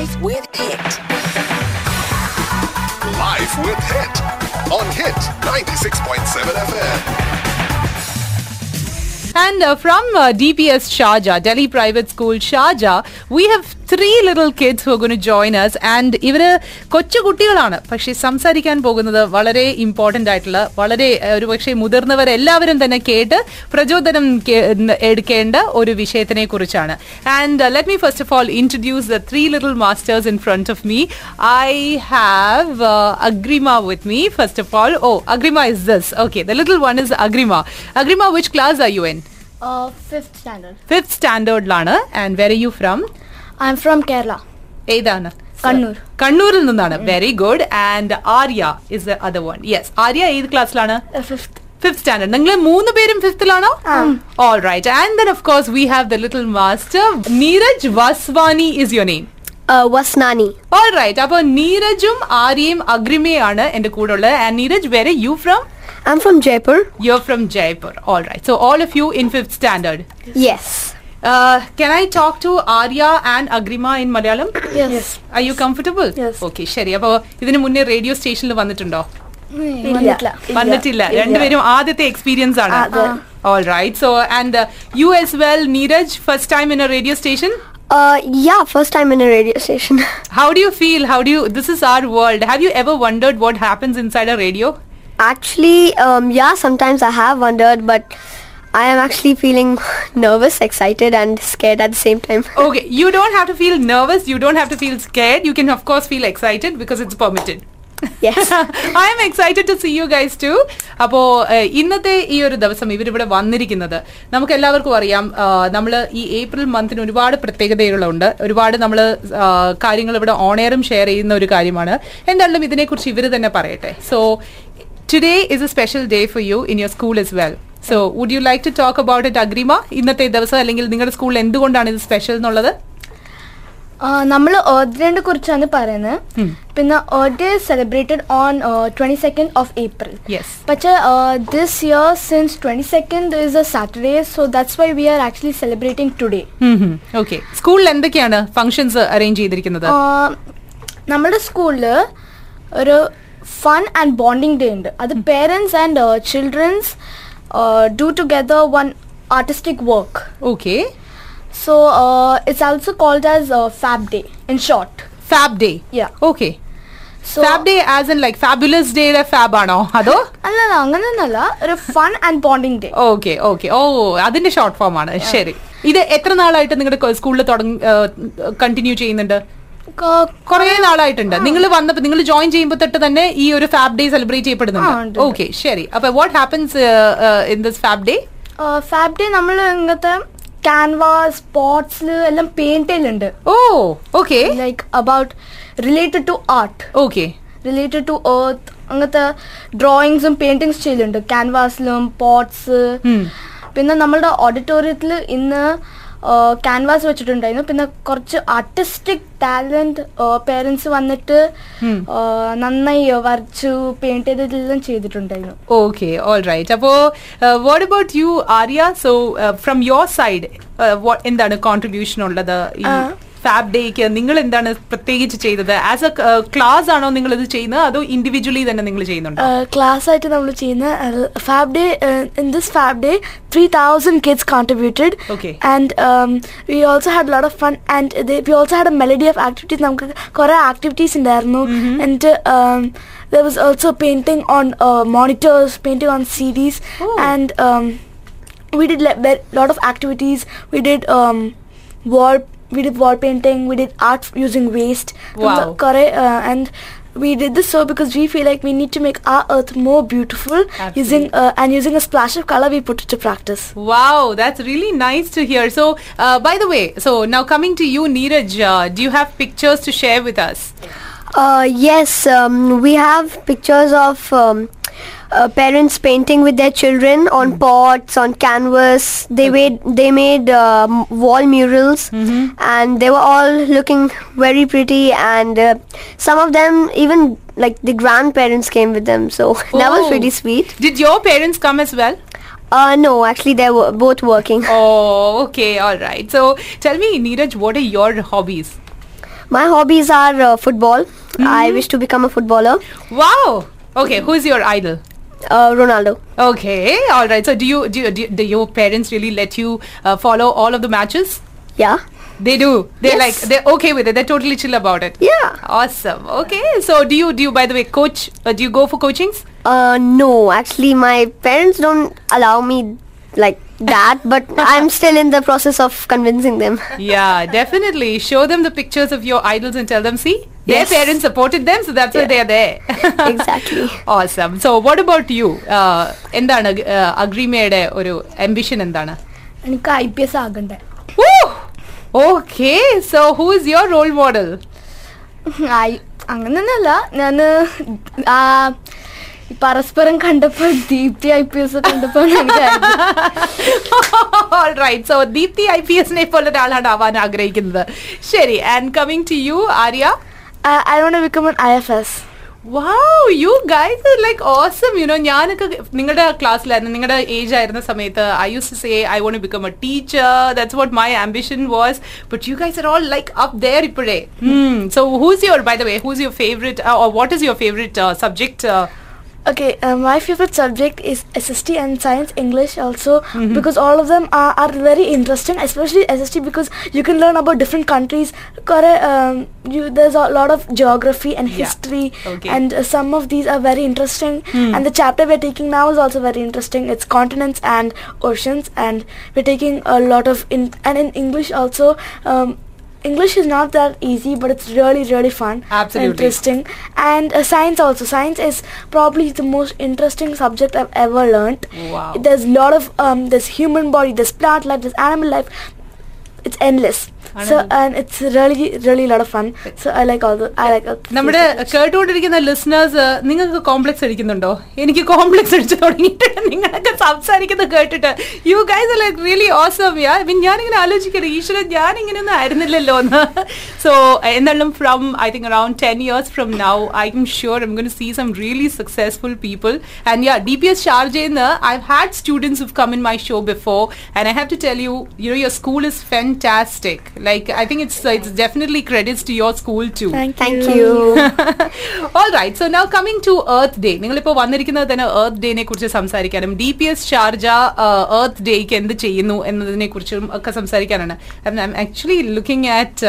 Life with Hit. Life with Hit on Hit 96.7 FM. And uh, from uh, DPS Sharjah, Delhi Private School Sharjah, we have three little kids who are going to join us. And ഇവർ കൊച്ചു കുട്ടികളാണ്. പക്ഷെ സംസാരിക്കാൻ പോകുന്നത് വളരെ important ആയിട്ടുള്ള വളരെ ഒരു പക്ഷേ മുതിർന്നവരെല്ലാവരും തന്നെ കേട്ട് പ്രചോദനം എടുക്കേണ്ട ഒരു വിഷയത്തിനെ കുറിച്ചാണ്. And let me first of all introduce the three little masters in front of me I have Agrima with me first of all oh Agrima is this okay the little one is Agrima Agrima which class are you in fifth standard. Fifth സ്റ്റാൻഡേർഡിലാണ് and where you from I'm from Kerala. ഏതാണ്? കണ്ണൂർ. കണ്ണൂരിൽ നിന്നാണ്. Very good and Arya is the other one yes Arya ഏത് ക്ലാസ്സിലാണ് Uh, fifth. Fifth standard നിങ്ങൾ മൂന്ന് പേരും ഫിഫ്ത്തിലാണോ all right and then of course we have the little master Neeraj Vaswani is your name Wasnani. All right അപ്പൊ നീരജും ആര്യയും അഗ്രിമയാണ് എന്റെ കൂടെ ഉള്ളത് and Neeraj where you from I'm from Jaipur. You from Jaipur all right so all of you in fifth standard Yes. Can I talk to Arya and Agrima in Malayalam Yes. I U comfortable Yes. Okay ശരി അപ്പൊ ഇതിന് മുന്നേ radio സ്റ്റേഷനിൽ വന്നിട്ടുണ്ടോ വന്നിട്ടില്ല. വന്നിട്ടില്ല രണ്ടുപേരും ആദ്യത്തെ എക്സ്പീരിയൻസ് ആണ് all right so and you as well Neeraj first time in a radio station Uh, yeah, first time in a radio station. How do you feel how do you this is R world have you ever wondered what happens inside A radio actually, um, yeah, sometimes I have wondered, but I am actually feeling nervous, excited, and scared at the same time. Okay, you don't have to feel nervous, you don't have to feel scared. You can, of course, feel excited because it's permitted. Yes. I'm excited to see you guys too അപ്പോ ഇന്നത്തെ ഈ ഒരു ദിവസം ഇവരിവിടെ വന്നിരിക്കുന്നത് നമുക്ക് എല്ലാവർക്കും അറിയാം നമ്മൾ ഈ ഏപ്രിൽ മന്തിന് ഒരുപാട് പ്രത്യേകതകളുണ്ട് ഒരുപാട് നമ്മൾ കാര്യങ്ങൾ ഇവിടെ ഓണെയറും ഷെയർ ചെയ്യുന്ന ഒരു കാര്യമാണ് എന്തായാലും ഇതിനെക്കുറിച്ച് ഇവർ തന്നെ പറയട്ടെ so today is a special day for you in your school as well so would you like to talk about it Agrima ഇന്നത്തെ ദിവസം അല്ലെങ്കിൽ നിങ്ങളുടെ സ്കൂളിൽ എന്തുകൊണ്ടാണ് ഇത് സ്പെഷ്യൽ എന്നുള്ളത്? നമ്മൾ ഡേനെ കുറിച്ചാണ് പറയുന്നത്. പിന്നെ order celebrated on twenty second of April പക്ഷേ this year since twenty second is a Saturday so that's why we are actually celebrating today okay സ്കൂളിൽ എന്തൊക്കെയാണ് ഫംഗ്ഷൻസ് അറേഞ്ച് ചെയ്തിരിക്കുന്നത്? നമ്മുടെ സ്കൂളിൽ ഒരു ഫൺ ആൻഡ് ബോണ്ടിങ് ഡേ ഉണ്ട്. അത് parents and childrens uh, do together one artistic work. Okay. So uh, it's also called as uh, Fab Day in short. Fab Day. Yeah. Okay. So fab day as in like fabulous ഡേയുടെ fab ആണോ അതോ അല്ല അങ്ങനെ ഒന്നല്ല ഒരു fun and bonding day okay okay oh അതിന്റെ short form ആണ് ശരി ഇത് എത്ര നാളായിട്ട് നിങ്ങളുടെ സ്കൂളിൽ തുടങ്ങി കണ്ടിന്യൂ ചെയ്യുന്നുണ്ട് കുറെ നാളായിട്ടുണ്ട്. നിങ്ങൾ വന്നപ്പോ നിങ്ങൾ ജോയിൻ ചെയ്യുമ്പോൾ തൊട്ട് തന്നെ ഈ ഒരു ഫാബ് ഡേ സെലിബ്രേറ്റ് ചെയ്യപ്പെടുന്നുണ്ട്. ഓക്കെ ശരി. അപ്പൊ what happens in this fab day fab day നമ്മൾ ഇങ്ങനത്തെ ക്യാൻവാസ് സ്പോർട്സിൽ എല്ലാം പെയിന്റ് ചെയ്യലുണ്ട്. ഓ okay like about related to art okay related to earth അങ്ങനത്തെ ഡ്രോയിങ്സും പെയിന്റിങ്സ് ചെയ്യലുണ്ട്. ക്യാൻവാസിലും പോട്ട്സ് പിന്നെ നമ്മളുടെ ഓഡിറ്റോറിയത്തിൽ ഇന്ന് ക്യാൻവാസ് വെച്ചിട്ടുണ്ടായിരുന്നു. പിന്നെ കുറച്ച് ആർട്ടിസ്റ്റിക് ടാലന്റ് പേരൻസ് വന്നിട്ട് നന്നായി വരച്ചു പെയിന്റ് ചെയ്തതെല്ലാം ചെയ്തിട്ടുണ്ടായിരുന്നു. ഓക്കെ ഓൾ റൈറ്റ് അപ്പോ what about you Arya so from your side എന്താണ് കോൺട്രിബ്യൂഷൻ ഉള്ളത് ഫാബ് ഡേക്ക് നിങ്ങൾ എന്താണ് പ്രത്യേകിച്ച് ചെയ്തത്? ആസ് എ ക്ലാസ് ആണോ നിങ്ങൾ ഇത് ചെയ്യുന്നത്? അതോ ഇൻഡിവിജ്വലി തന്നെ നിങ്ങൾ ചെയ്യുന്നുണ്ടോ? ക്ലാസ് ആയിട്ട് നമ്മൾ ചെയ്യുന്ന fab day in this fab day three thousand kids contributed. And we also had lot of fun and we also had a melody of activities നമുക്ക് കുറെ ആക്ടിവിറ്റീസ് ഉണ്ടായിരുന്നു. എന്നിട്ട് there was also painting on uh, monitors painting on cds Oh. and um, we did a did lot of activities. We did um, wall we did wall painting we did art using waste Wow. correct uh, and we did this so because we feel like we need to make our earth more beautiful using uh, and using a splash of color we put it to practice Wow, that's really nice to hear. So, uh, by the way, so now coming to you, Neeraj, uh, do you have pictures to share with us? Uh, yes, um, we have pictures of um, uh, parents painting with their children on pots, on canvas. They made they made um, wall murals, and they were all looking very pretty. And uh, some of them even like the grandparents came with them, so that was Oh. pretty sweet. Did your parents come as well? Uh, no, actually they were both working. Oh, okay, all right. So, tell me, Neeraj, what are your hobbies? My hobbies are uh, football. I wish to become a footballer. Wow. Okay, who's your idol? Uh, Ronaldo. Okay, all right. So do you do, you- do, do your parents really let you uh, follow all of the matches? Yeah. They do. They're Yes. like they're okay with it. They're totally chill about it. Yeah. Awesome. Okay. So do you do you by the way coach? Uh, do you go for coachings? Uh, no, actually, my parents don't allow me like that, but I'm still in the process of convincing them. Yeah, definitely. Show them the pictures of your idols and tell them, see, their Yes. parents supported them, so that's why they are there. Exactly. awesome. So what about you? Uh, എന്താണ് അഗ്രിമയുടെ ഒരു ambition എന്താണ് എനിക്ക് I P S ആകണ്ടേ okay so who is your role model അങ്ങനെയൊന്നുമല്ല ഞാൻ പരസ്പരം കണ്ടപ്പോ Deepthi I P S കണ്ടപ്പോ എനിക്ക് right so Deepti I P എസിനെ പോലെ ഒരാളാണ് ആവാൻ ആഗ്രഹിക്കുന്നത് ശരി and coming to you Arya I want become an I F S Wow, you guys are like awesome. You know, ഞാനൊക്കെ നിങ്ങളുടെ ക്ലാസ്സിലായിരുന്നു നിങ്ങളുടെ ഏജ് ആയിരുന്ന സമയത്ത് I use to say I want become a teacher that's what my ambition was but you guys are all like up there ഇപ്പോഴേ so who's your by the way who's your favourite or what is your favourite subject Okay, uh, my favorite subject is SST and Science English also because all of them are, are very interesting, especially SST because you can learn about different countries. Um, you, there's a lot of geography and Yeah. history, Okay. and uh, some of these are very interesting. And the chapter we're taking now is also very interesting. It's continents and oceans, and we're taking a lot of in and in English also. Um, English is not that easy, but it's really, really fun. Absolutely. Interesting. And uh, science also. Science is probably the most interesting subject I've ever learned. Wow. There's a lot of um, there's human body, there's plant life, there's animal life It's endless. So Animal. and it's really, really a lot of fun. So I like all the I like. all the നമ്മുടെ subjects. കേട്ടുകൊണ്ടിരിക്കുന്ന listeners നിങ്ങൾക്ക് complex അടിക്കുന്നുണ്ടോ എനിക്ക് complex അടിച്ചു തുടങ്ങിയിട്ടുണ്ട് നിങ്ങളൊക്കെ സംസാരിക്കുന്നത് കേട്ടിട്ട് you guys like really awesome yeah mean ഞാനിങ്ങനെ ആലോചിക്കട്ടെ ഈശ്വരൻ ഞാൻ ഇങ്ങനെയൊന്നും ആയിരുന്നില്ലല്ലോ എന്ന് സോ എന്നാലും from I think around ten years from now I M sure M ഗുൺ see some really successful people and yeah D P S ഷാർജയിൽ I had students who come in my show before and I have to tell you you know your school is fantastic like I think it's it's definitely credits to your school to Thank, Thank you. All right so now coming to earth day നിങ്ങളിപ്പോൾ വന്നിരിക്കുന്നത് തന്നെ earth ഡേനെ കുറിച്ച് സംസാരിക്കാനും D P S Sharjah earth ഡേക്ക് എന്ത് ചെയ്യുന്നു എന്നതിനെ കുറിച്ചും ഒക്കെ സംസാരിക്കാനാണ് actually looking at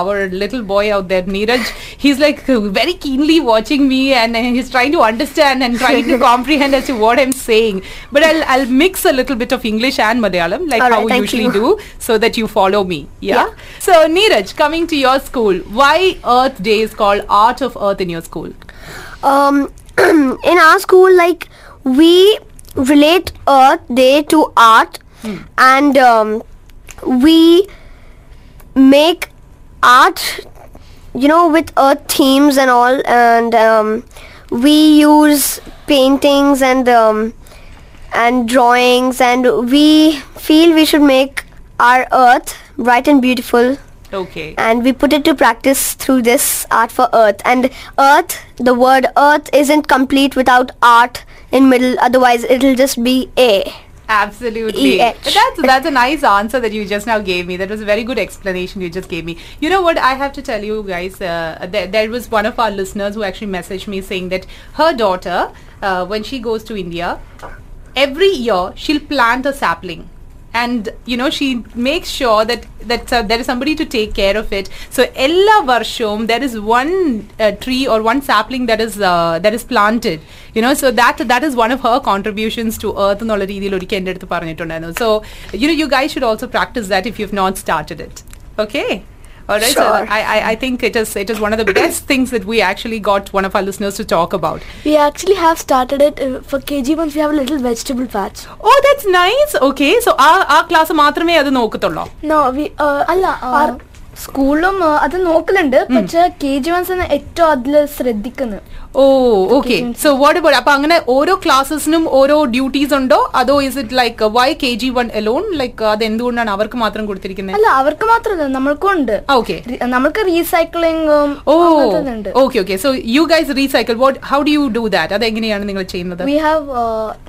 our little boy out there Neeraj he's like very keenly watching me and he's trying to understand and try to comprehend as to what I'm saying. But I'll, I'll mix a little bit of English and Malayalam, like All how right, we thank usually you. do, so that you follow me. Yeah? Yeah. So, Neeraj, coming to your school, why Earth Day is called Art of Earth in your school? Um, in our school, like we relate Earth Day to art, and um, we make art, you know, with Earth themes and all, and um, we use paintings and um, and drawings, and we feel we should make our Earth bright and beautiful Okay. and we put it to practice through this art for earth and earth the word earth isn't complete without art in middle otherwise it'll just be a Absolutely. EH. That's that's a nice answer that you just now gave me. That was a very good explanation you just gave me. You know what? I have to tell you guys. Uh, there, there was one of our listeners who actually messaged me saying that her daughter, uh, when she goes to India, every year she'll plant a sapling And you know she makes sure that that uh, there is somebody to take care of it. So ella varshom there is one uh, tree or one sapling that is uh, that is planted. You know, so that that is one of her contributions to Earth എന്നുള്ള രീതിയിൽ ഒരിക്കൽ എൻ്റെ അടുത്ത് പറഞ്ഞിട്ടുണ്ടായിരുന്നു so you know U Guy should also practice that if you have not started it okay Alright, so Sure. I, I, I think it is it is one of the best things that we actually got one of our listeners to talk about. We actually have started it uh, for KG ones. We have a little vegetable patch. Oh, that's nice. Okay, so ആ ആ class മാത്രമേ അത് നോക്കത്തുള്ളൂ No, we uh, അല്ല സ്കൂളിലും അത് നോക്കലുണ്ട് പക്ഷെ K G once ഏറ്റവും അതിൽ ശ്രദ്ധിക്കുന്നത് oh okay so what about അപ്പൊ അങ്ങനെ ഓരോ ക്ലാസ്സസിനും ഓരോ ഡ്യൂട്ടീസ് ഉണ്ടോ? അതോ is it like Y K G one alone like അത് എന്തുകൊണ്ടാണ് അവർക്ക് മാത്രം കൊടുത്തിരിക്കുന്നത് അല്ല അവർക്ക് മാത്രമല്ല നമ്മൾക്കും ഉണ്ട്. ഓക്കെ നമ്മൾക്ക് റീസൈക്ലിംഗും ഓ okay okay so you guys recycle what how do you do that അത് എങ്ങനെയാണ് നിങ്ങൾ ചെയ്യുന്നത്? വി ഹാവ്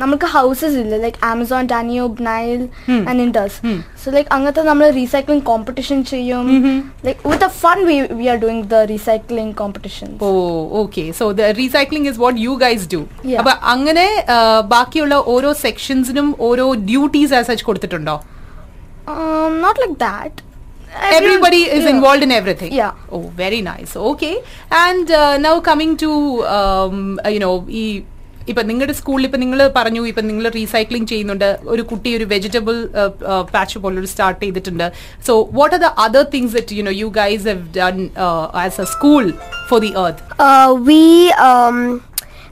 നമുക്ക് ഹൗസസ് ഇല്ല? Like Amazon Danube Nile and Indus So like അങ്ങനത്തെ നമ്മൾ റീസൈക്ലിംഗ് കോമ്പറ്റീഷൻ ചെയ്യും. Like with a fun we we are doing the recycling competitions. Oh okay. So the recycling is what you guys do അപ്പൊ അങ്ങനെ ബാക്കിയുള്ള ഓരോ സെക്ഷൻസിനും ഓരോ duties as such കൊടുത്തിട്ടുണ്ടോ? Not not that everybody is yeah. involved in everything? Yeah. oh very nice. Okay. And uh, now coming to um, you know ഈ ഇപ്പൊ നിങ്ങളുടെ സ്കൂളിൽ ഇപ്പൊ നിങ്ങൾ പറഞ്ഞു ഇപ്പൊ നിങ്ങൾ റീസൈക്ലിംഗ് ചെയ്യുന്നുണ്ട്. ഒരു കുട്ടി ഒരു വെജിറ്റബിൾ പാച്ച് പോലൊരു സ്റ്റാർട്ട് ചെയ്തിട്ടുണ്ട്. So what are the other things that you know you guys have done as a school for the earth? Uh, we, um,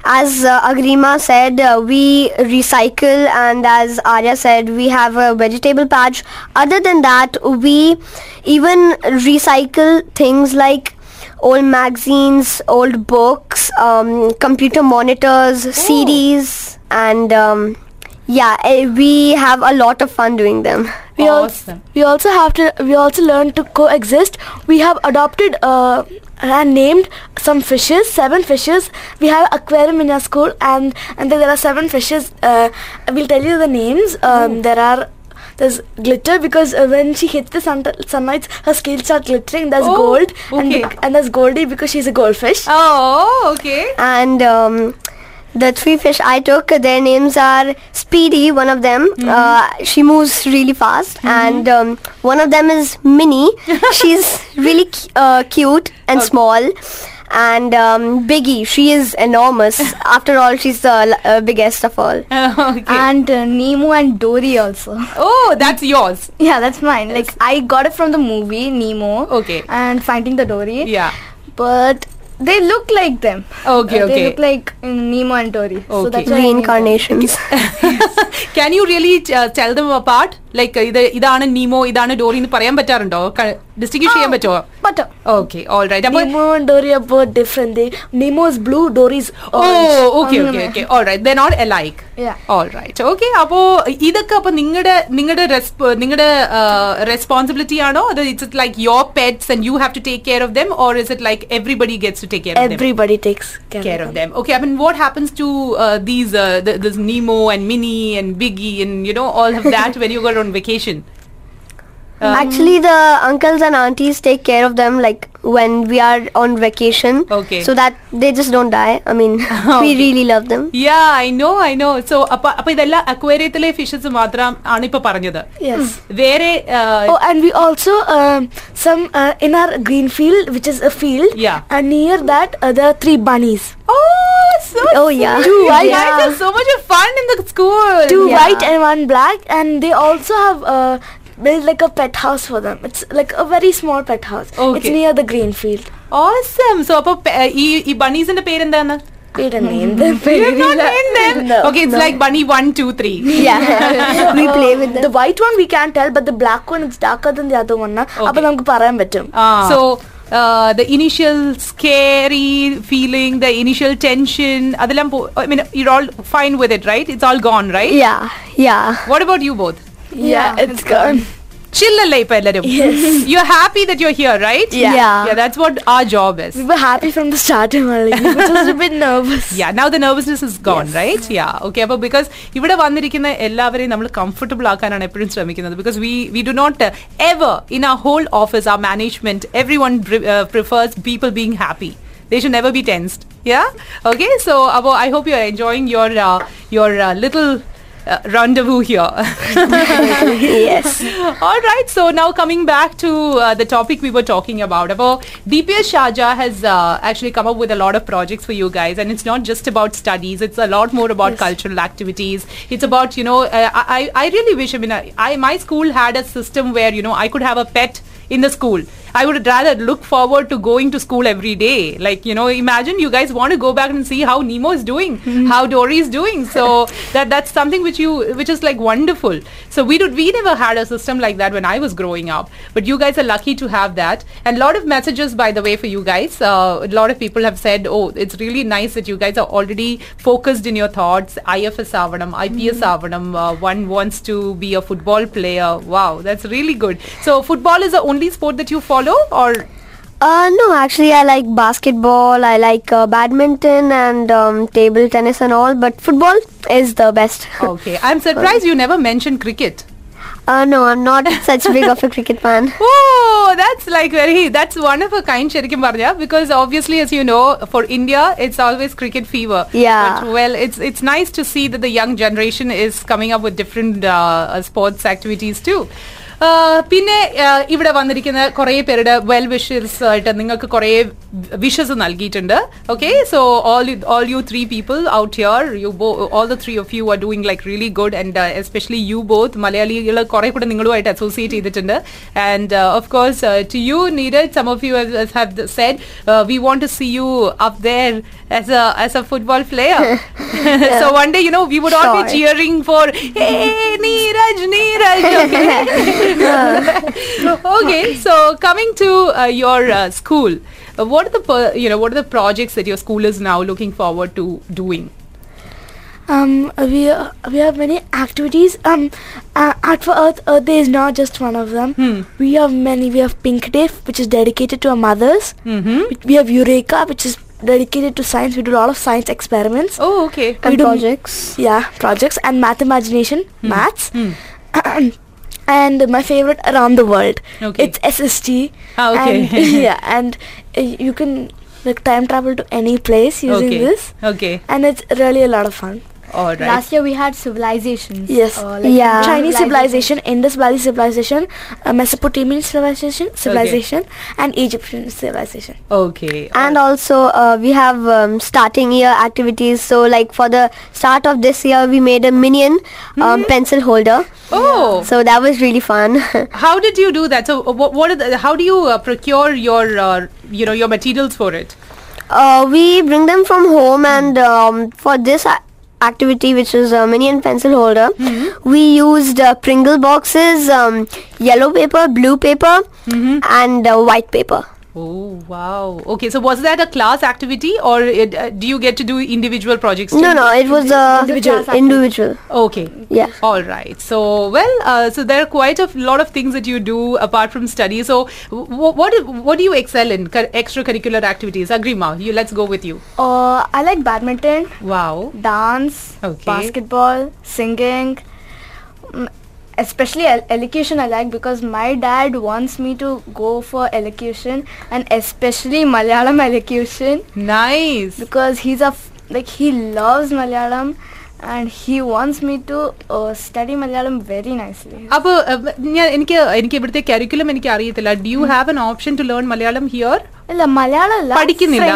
as uh, Agrima said, uh, we recycle and as Arya said, we have a vegetable patch. Other than that, we even recycle things like old magazines, old books, um, computer monitors, oh. CDs and um, yeah, eh, we have a lot of fun doing them. We, awesome. al- we also have to, we also learn to coexist. We have adopted uh, and named some fishes seven fishes. We have aquarium in our school and and there are seven fishes uh, we'll tell you the names. Um, there are there's glitter because uh, when she hits the sun sunlight her scales start glittering. There's Oh, gold and, okay. bec- and there's goldie because she's a goldfish. Oh, okay. and um, the three fish I took, their names are Speedy, one of them. Uh, she moves really fast, and um, one of them is Minnie. She's really cu- uh, cute and small. And um, Biggie, she is enormous. After all, she's the uh, biggest of all. okay. And uh, Nemo and Dory also. oh, that's yours. Yeah, that's mine. Like I got it from the movie Nemo. Okay. And Finding the Dory. Yeah. But they look like them. Okay, Uh, okay. They look like uh, Nemo and Dory. So Okay. that's why I named them. Reincarnations. Can you really uh, tell them apart? Like uh, ഇത് ഇതാണ് നീമോ ഇതാണ് ഡോറി എന്ന് പറയാൻ പറ്റാറുണ്ടോ distinguish ചെയ്യാൻ പറ്റുമോ But uh, okay all right അപ്പൊ Nemo and Dory are both different. They Nemo is blue, Dory is orange. Oh okay അങ്ങനെ. Okay okay all right they not alike Yeah. All right okay അപ്പോ ഇതൊക്കെ അപ്പൊ നിങ്ങളുടെ നിങ്ങളുടെ നിങ്ങളുടെ responsibility ആണോ അത് it's like your pets and you have to take care of them or is it like everybody gets to take care of dum Everybody takes care, care of them. Okay, I mean, what happens to uh, these, uh, th- this Nemo and Minnie and Biggie and you know on vacation? Actually, the uncles and aunties take care of them like when we are on vacation. Okay. So that they just don't die. I mean, we really love them. Yeah, I know, I know. So, അപ്പൊ അപ്പൊ ഇതെല്ലാം അക്വേറിയത്തിലെ fishes മാത്രം ആണ് ഇപ്പൊ പറഞ്ഞത് Yes. വേറെ uh, Oh, and we also um, some uh, in our green field, which is a field. Yeah. And near that, uh, there are three bunnies. oh, so Oh, yeah. Two white. Yeah. guys have so much of fun in the school. Two Yeah. white and one black, and they also have uh, built like a pet house for them. It's like a very small pet house. Okay. It's near the green field. Awesome. So, അപ്പൊ pe- ഈ ഈ ബണ്ണീസിന്റെ പേരെന്താണ് We didn't name them. You have not named them. No, okay, it's no. like bunny one, two, three. Yeah. we play with them. The white one we can't tell, but the black one is darker than the other one. Na? Okay. അപ്പോൾ നമുക്ക് പറയാൻ പറ്റും. So uh, the initial scary feeling, the initial tension, അതെല്ലാം പോ- I mean, you're all fine with it, right? It's all gone, right? Yeah. Yeah. What about you both? Yeah, it's gone. Chill അല്ലേ ഇപ്പൊ എല്ലാരും You're happy that you're here, right? Yeah. Yeah. Yeah, that's what our job is. We were happy from the start, Emily. We were just a bit nervous. Yeah, now the nervousness is gone, right? Yeah, okay. അപ്പോൾ because ഇവിടെ വന്നിരിക്കുന്ന എല്ലാവരെയും നമ്മൾ comfortable ആക്കാനാണ് എപ്പോഴും ശ്രമിക്കുന്നത് because we we do not ever in ആ whole office ആ management every one prefers people being happy they should never be tensed yeah okay so Abo, i hope you're enjoying your uh, your uh, little uh, rendezvous here. Yes. all right so now coming back to uh, the topic we were talking about about dps sharjah has uh, actually come up with a lot of projects for you guys and it's not just about studies it's a lot more about cultural activities. It's about you know uh, I, I I really wish i mean I, I my school had a system where you know i could have a pet in the school I would rather look forward to going to school every day. Like, you know, imagine you guys want to go back and see how Nemo is doing, how Dory is doing. So that that's something which you which is like wonderful. So we did we never had a system like that when I was growing up. But you guys are lucky to have that. And a lot of messages by the way for you guys. Uh, a lot of people have said, Oh, it's really nice that you guys are already focused in your thoughts. IFS Avanam, IPS Avanam, uh, one wants to be a football player. Wow, that's really good. So football is the only sport that you follow or Uh, no, actually, I like basketball. I like uh, badminton and um, table tennis and all. But football is the best. Okay, I'm surprised you never mentioned cricket. Uh, no, I'm not such big of a cricket fan. Oh, that's like very, that's one of a kind, Sherikim Barja, because obviously, as you know, for India, it's always cricket fever. Yeah. But, well, it's it's nice to see that the young generation is coming up with different uh, sports activities too. പിന്നെ ഇവിടെ വന്നിരിക്കുന്ന കുറേ പേരുടെ well wishes ആയിട്ട് നിങ്ങൾക്ക് കുറേ wishes നൽകിയിട്ടുണ്ട്. Okay so all all you three people out here you all the three of you are doing like really good and especially you both മലയാളികൾ കുറെ കൂടെ നിങ്ങളുമായിട്ട് അസോസിയേറ്റ് ചെയ്തിട്ടുണ്ട്. And of course to you needed some of you have said we want to see you up there as a as a football player so one day you know we would all be cheering cheering for hey Neeraj Neeraj okay, okay so coming to uh, your uh, school uh, what are the per- you know what are the projects that your school is now looking forward to doing Um, we uh, we have many activities. Um, uh, Art for Earth Earth Day is not just one of them. Hmm. We have many. We have Pink Day, which is dedicated to our mothers. mm-hmm. We- We have Eureka, which is dedicated to science. We do a lot of science experiments. oh okay We And do- projects. Yeah, projects and math imagination, maths. Hmm. and my favorite around the world. Okay. It's SST. Ah, okay. And, yeah, and uh, you can like time travel to any place using okay this, okay and it's really a lot of fun. All right Last year we had civilizations. Yes. Uh, Yeah. Chinese civilization, Indus Valley civilization, uh, Mesopotamian civilization, civilization, and Egyptian civilization. okay And also, uh, we have um, starting year activities. So, like for the start of this year, we made a minion um, pencil holder. oh So that was really fun. how did you do that so uh, what, what are the, how do you uh, procure your uh, you know your materials for it uh, we bring them from home, and um, for this a- activity, which is a minion pencil holder, we used uh, Pringle boxes, um, yellow paper, blue paper, and uh, white paper. Oh wow okay so was that a class activity or it, uh, do you get to do individual projects No, too? no, no, it was uh, Individual individual. Okay. Yeah. All right. So, well, uh, so there are quite a lot of things that you do apart from study. So, w- what what do you excel in? Cur- extracurricular activities. Agrima, you let's go with you. Uh, I like badminton, Wow. dance, Okay. basketball, singing Mm, Especially el- elocution I like because my dad wants me to go for elocution and especially Malayalam elocution Nice. because he's a f- like he loves Malayalam and he wants me to uh, study Malayalam very nicely. അപ്പോൾ ഞാൻ എനിക്ക് എനിക്ക് ഇവിടുത്തെ curriculum എനിക്ക് അറിയത്തില്ല do you have an option to learn Malayalam here Malayalam പഠിക്കുന്നില്ല.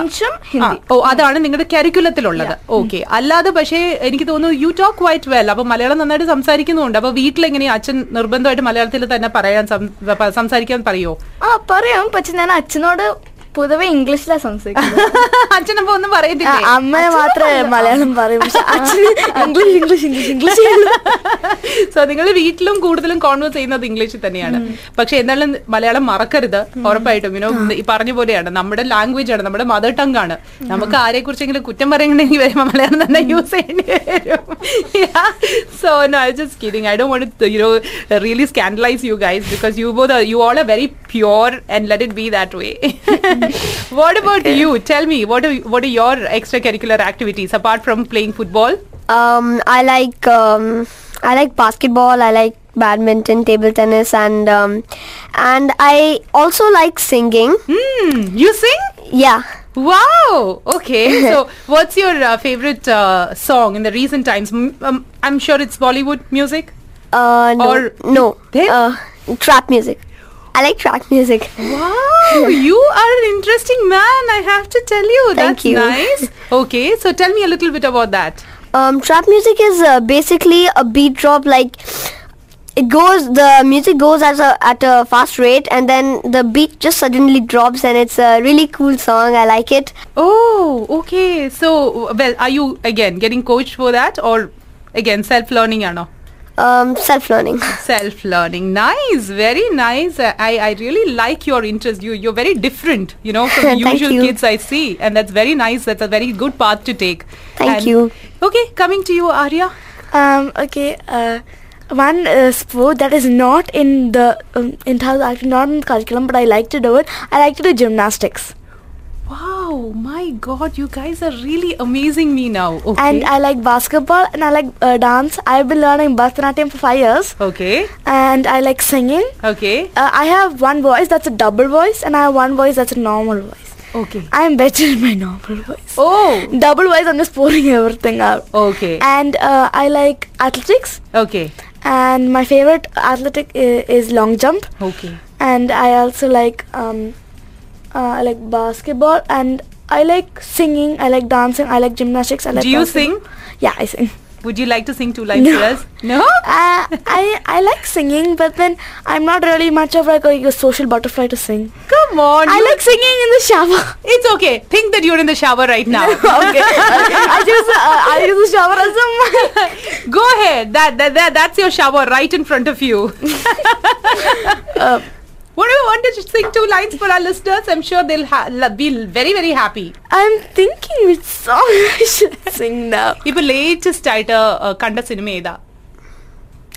ഓ അതാണ് നിങ്ങളുടെ കരിക്കുലത്തിലുള്ളത് ഓക്കെ അല്ലാതെ പക്ഷേ എനിക്ക് തോന്നുന്നു യു ടോക്ക് വൈറ്റ് വെൽ അപ്പൊ മലയാളം നന്നായിട്ട് സംസാരിക്കുന്നുണ്ട്. അപ്പൊ വീട്ടിലെങ്ങനെയാ അച്ഛൻ നിർബന്ധമായിട്ട് മലയാളത്തിൽ തന്നെ പറയാൻ സംസാരിക്കാൻ പറയോ? ആ പറയാം. പക്ഷെ ഞാൻ അച്ഛനോട് പൊതുവെ ഇംഗ്ലീഷിലാ സംസാരിക്കുന്നത്. അച്ഛനപ്പോ ഒന്നും പറയത്തില്ല? അമ്മയെ മാത്രമേ മലയാളം പറയും. English English English English. So നിങ്ങൾ വീട്ടിലും കൂടുതലും കോൺവേഴ്സ് ചെയ്യുന്നത് ഇംഗ്ലീഷിൽ തന്നെയാണ്. പക്ഷെ എന്നാലും മലയാളം മറക്കരുത് ഉറപ്പായിട്ടും. യുനോ ഈ പറഞ്ഞ പോലെയാണ്. നമ്മുടെ ലാംഗ്വേജ് ആണ് നമ്മുടെ മദർ ടങ് ആണ്. നമുക്ക് ആരെ കുറിച്ചെങ്കിലും കുറ്റം പറയണമെങ്കിൽ വരുമ്പോൾ മലയാളം തന്നെ യൂസ് ചെയ്യേണ്ടി വരും. So no I just kidding I do want you know really scandalize you guys because you both you all a very pure and let it be that way what about you tell me what are what are your extracurricular activities apart from playing football Um, I like um, I like basketball. I like badminton, table tennis, and um, and I also like singing. Hmm, you sing? Yeah. Wow. Okay. so, what's your uh, favorite uh, song in the recent times? M- um, I'm sure it's Bollywood music. Uh, no, Or- no. Then? Uh, trap music. I like trap music. Wow, you are an interesting man. I have to tell you. Thank That's you. nice. Okay, so tell me a little bit about that. Um, trap music is uh, basically a beat drop. Like it goes, the music goes at a at a fast rate, and then the beat just suddenly drops, and it's a really cool song. I like it. Oh, okay. So, well, are you again getting coached for that, or again self-learning? Or no? Um, self-learning. self-learning nice very nice i i really like your interest you you're very different you know from the usual you. kids i see and that's very nice that's a very good path to take Thank And- you. okay coming to you arya Um, okay. Uh, one uh, sport that is not in the um, in terms actually not in the curriculum, but I like to do it. I like to do gymnastics. Wow my god, you guys are really amazing me now. Okay. And I like basketball and I like uh, dance. I've been learning Bharatanatyam for five years. okay. And I like singing. Okay. Uh, I have one voice that's a double voice, and I have one voice that's a normal voice. Okay. I'm better in my normal voice. Oh. Double voice, I'm just pouring everything out. Okay. And uh, I like athletics, Okay. and my favorite athletic is, is long jump. Okay. And I also like um, I like basketball, and I like singing. I like dancing. I like gymnastics. I like. Do you basketball. sing? Yeah, I sing. Would you like to sing two lines No. for us? No. Uh, I I like singing, but then I'm not really much of like a, a social butterfly to sing. Come on. I like singing in the shower. It's okay. Think that you're in the shower right now. okay. I use uh, I use the shower as a mic. Go ahead. That, that that that's your shower right in front of you. Uh, what do you want to sing two lines for our listeners? I'm sure they'll ha- be very, very happy. I'm thinking which song I should sing now. If latest title, Kanda Cinema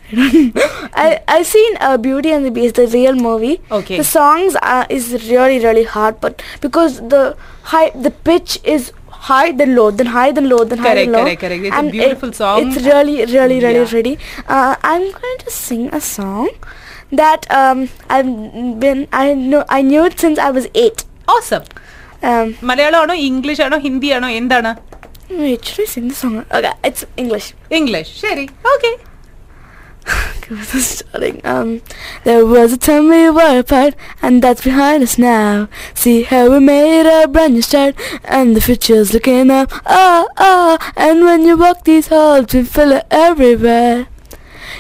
I I've seen uh, Beauty and the Beast, the real movie. Okay. The songs are, is really really hard, but because the high the pitch is high then low then high then low then correct, high then low. Correct, correct, It's and a beautiful it, song. It's really really really yeah. Uh, I'm going to sing a song that um I've been I know I knew it since I was eight. Awesome Um, മലയാളമാണോ English ആണോ ഹിന്ദി ആണോ എന്താണ് wait, should I sing the song? Okay, it's English. English ശരി okay starting. Um, there was a time we were apart, and that's behind us now. See how we made a brand new start, and the future's looking up. Oh, oh, and when you walk these halls, we feel it everywhere.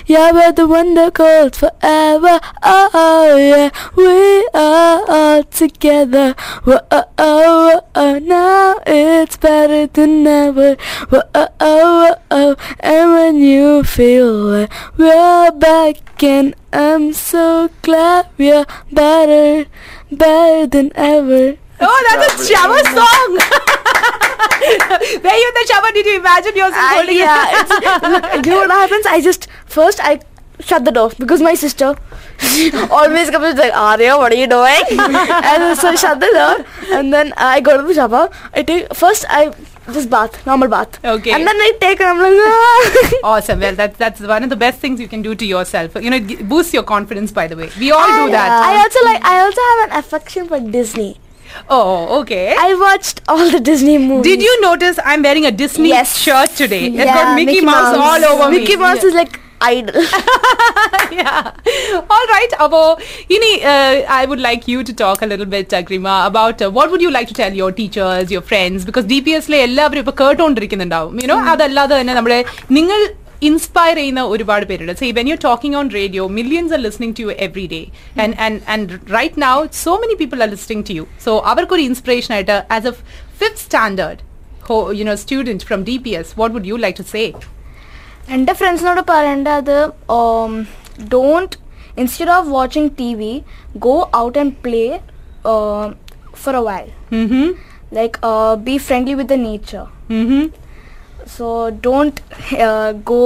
Yeah, we're the one that goes forever. Oh, oh, yeah, we are all together. Whoa, oh, oh, oh, now it's better than ever. Whoa, oh, oh, oh, and when you feel it, we're back, and I'm so glad we're better, better than ever. Oh, that's a shower song. Were you in the shower? Did you imagine yourself I- holding yeah, it? you know what happens? I just first I shut the door because my sister always comes and like, Arya, what are you doing? and so I shut the door, and then I go to the shower. I take first I just bath, normal bath. Okay. And then I take and I'm like, ah. Awesome. Well, that's that's one of the best things you can do to yourself. You know, it g- boosts your confidence. By the way, we all do And that. I also like. I also have an affection for Disney. Oh, okay. I watched all the Disney movies. Did you notice I'm wearing a Disney Yes. shirt today? It's Yeah, got Mickey, Mickey Mouse, Mouse. all over Mickey me. Mouse is like idol. yeah. All right. Abo, Ini, uh, I would like you to talk a little bit, Agrima, about uh, what would you like to tell your teachers, your friends, because DPS ലെ എല്ലാവരും ഇപ്പൊ കേട്ടോണ്ടിരിക്കുന്നുണ്ടാവും you know അതല്ലാതെ തന്നെ നമ്മുടെ നിങ്ങൾ inspire ചെയ്യുന്ന ഒരുപാട് പേരുണ്ട് say when you talking on radio millions are listening to you every day and and and right now so many people are listening to you so അവർക്കൊരു ഇൻസ്പിറേഷൻ ആയിട്ട് as a fifth standard you know student from D P S what would you like to say എൻ്റെ ഫ്രണ്ട്സിനോട് പറയേണ്ടത് don't instead of watching T V go out and play for a while like be friendly with the nature so don't uh, go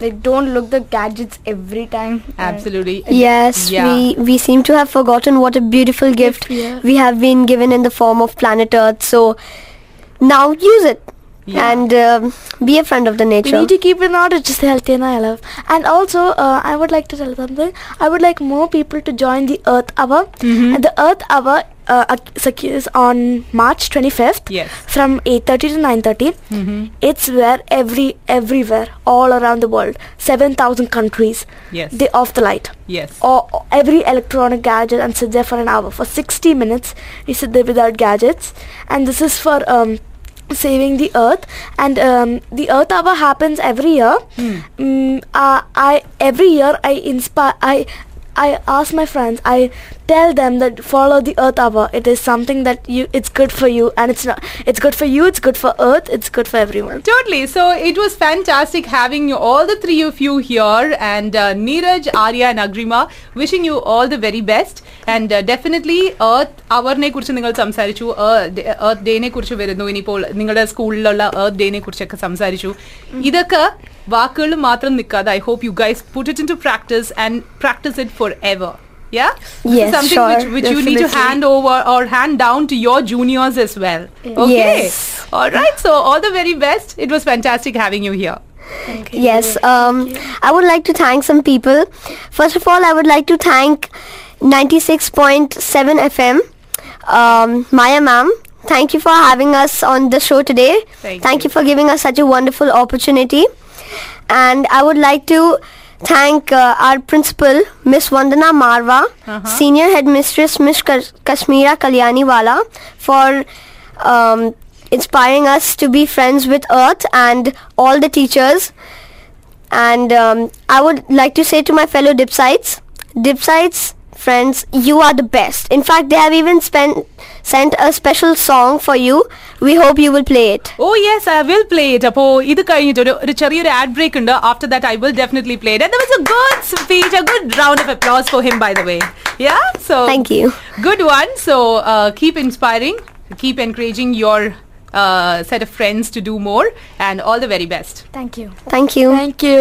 like don't look the gadgets every time Absolutely. Yes, Yeah. we we seem to have forgotten what a beautiful gift yeah. we have been given in the form of planet Earth. So now use it Yeah. and um, be a friend of the nature. We need to keep it in order, just healthy and I love. And also, uh, I would like to tell something. I would like more people to join the Earth Hour. And the Earth Hour uh, is on March 25th Yes. from 8.30 to 9.30. Mhm. It's where every, everywhere, all around the world, 7,000 countries, Yes. they off the light. Yes. Or or every electronic gadget and sit there for an hour. For 60 minutes, we sit there without gadgets. And this is for um, saving the earth. And um, the Earth Hour happens every year. Mm, uh, I every year I inspire. I I ask my friends. I tell them that follow the Earth Hour. It is something that you. It's good for you, and it's not. It's good for you. It's good for Earth. It's good for everyone. Totally. So it was fantastic having you, all the three of you here, and uh, Neeraj, Arya, and Agrima. Wishing you all the very best. And uh, definitely Earth അവറിനെ കുറിച്ച് നിങ്ങൾ സംസാരിച്ചു earth ഡേനെ കുറിച്ച് വരുന്നു ഇനിയിപ്പോൾ നിങ്ങളുടെ സ്കൂളിലുള്ള earth ഡേനെ കുറിച്ചൊക്കെ സംസാരിച്ചു ഇതൊക്കെ വാക്കുകൾ മാത്രം നിൽക്കാതെ I hope you guys put it in to practice and practice it for ever Yeah? This is Yes, something sure, which, which you need to definitely. hand over or hand down to your juniors as well. Okay. Yes. All right. So all the very best. It was fantastic having you here. Yes, um, I would like to thank some people. First of all, I would like to thank 96.7 FM, um, Maya ma'am. Thank you for having us on the show today. Thank you. for giving us such a wonderful opportunity. And I would like to thank uh, our principal, Miss Vandana Marwa, senior headmistress, Miss Kas- Kashmira Kalyaniwala, for um, inspiring us to be friends with Earth and all the teachers. And um, I would like to say to my fellow Dipsites, Dipsites friends, you are the best. In fact, they have even spent, sent a special song for you. We hope you will play it. Oh yes, I will play it. അപ്പോ ഇത് കഴിഞ്ഞിട്ട് ഒരു ഒരു ചെറിയൊരു add break ഉണ്ട് after that I will definitely play it that was A good speech A good round of applause for him by the way yeah so Thank you. Good one. So uh, keep inspiring, keep encouraging your uh, set of friends to do more, and all the very best. Thank you. Thank you. Thank you.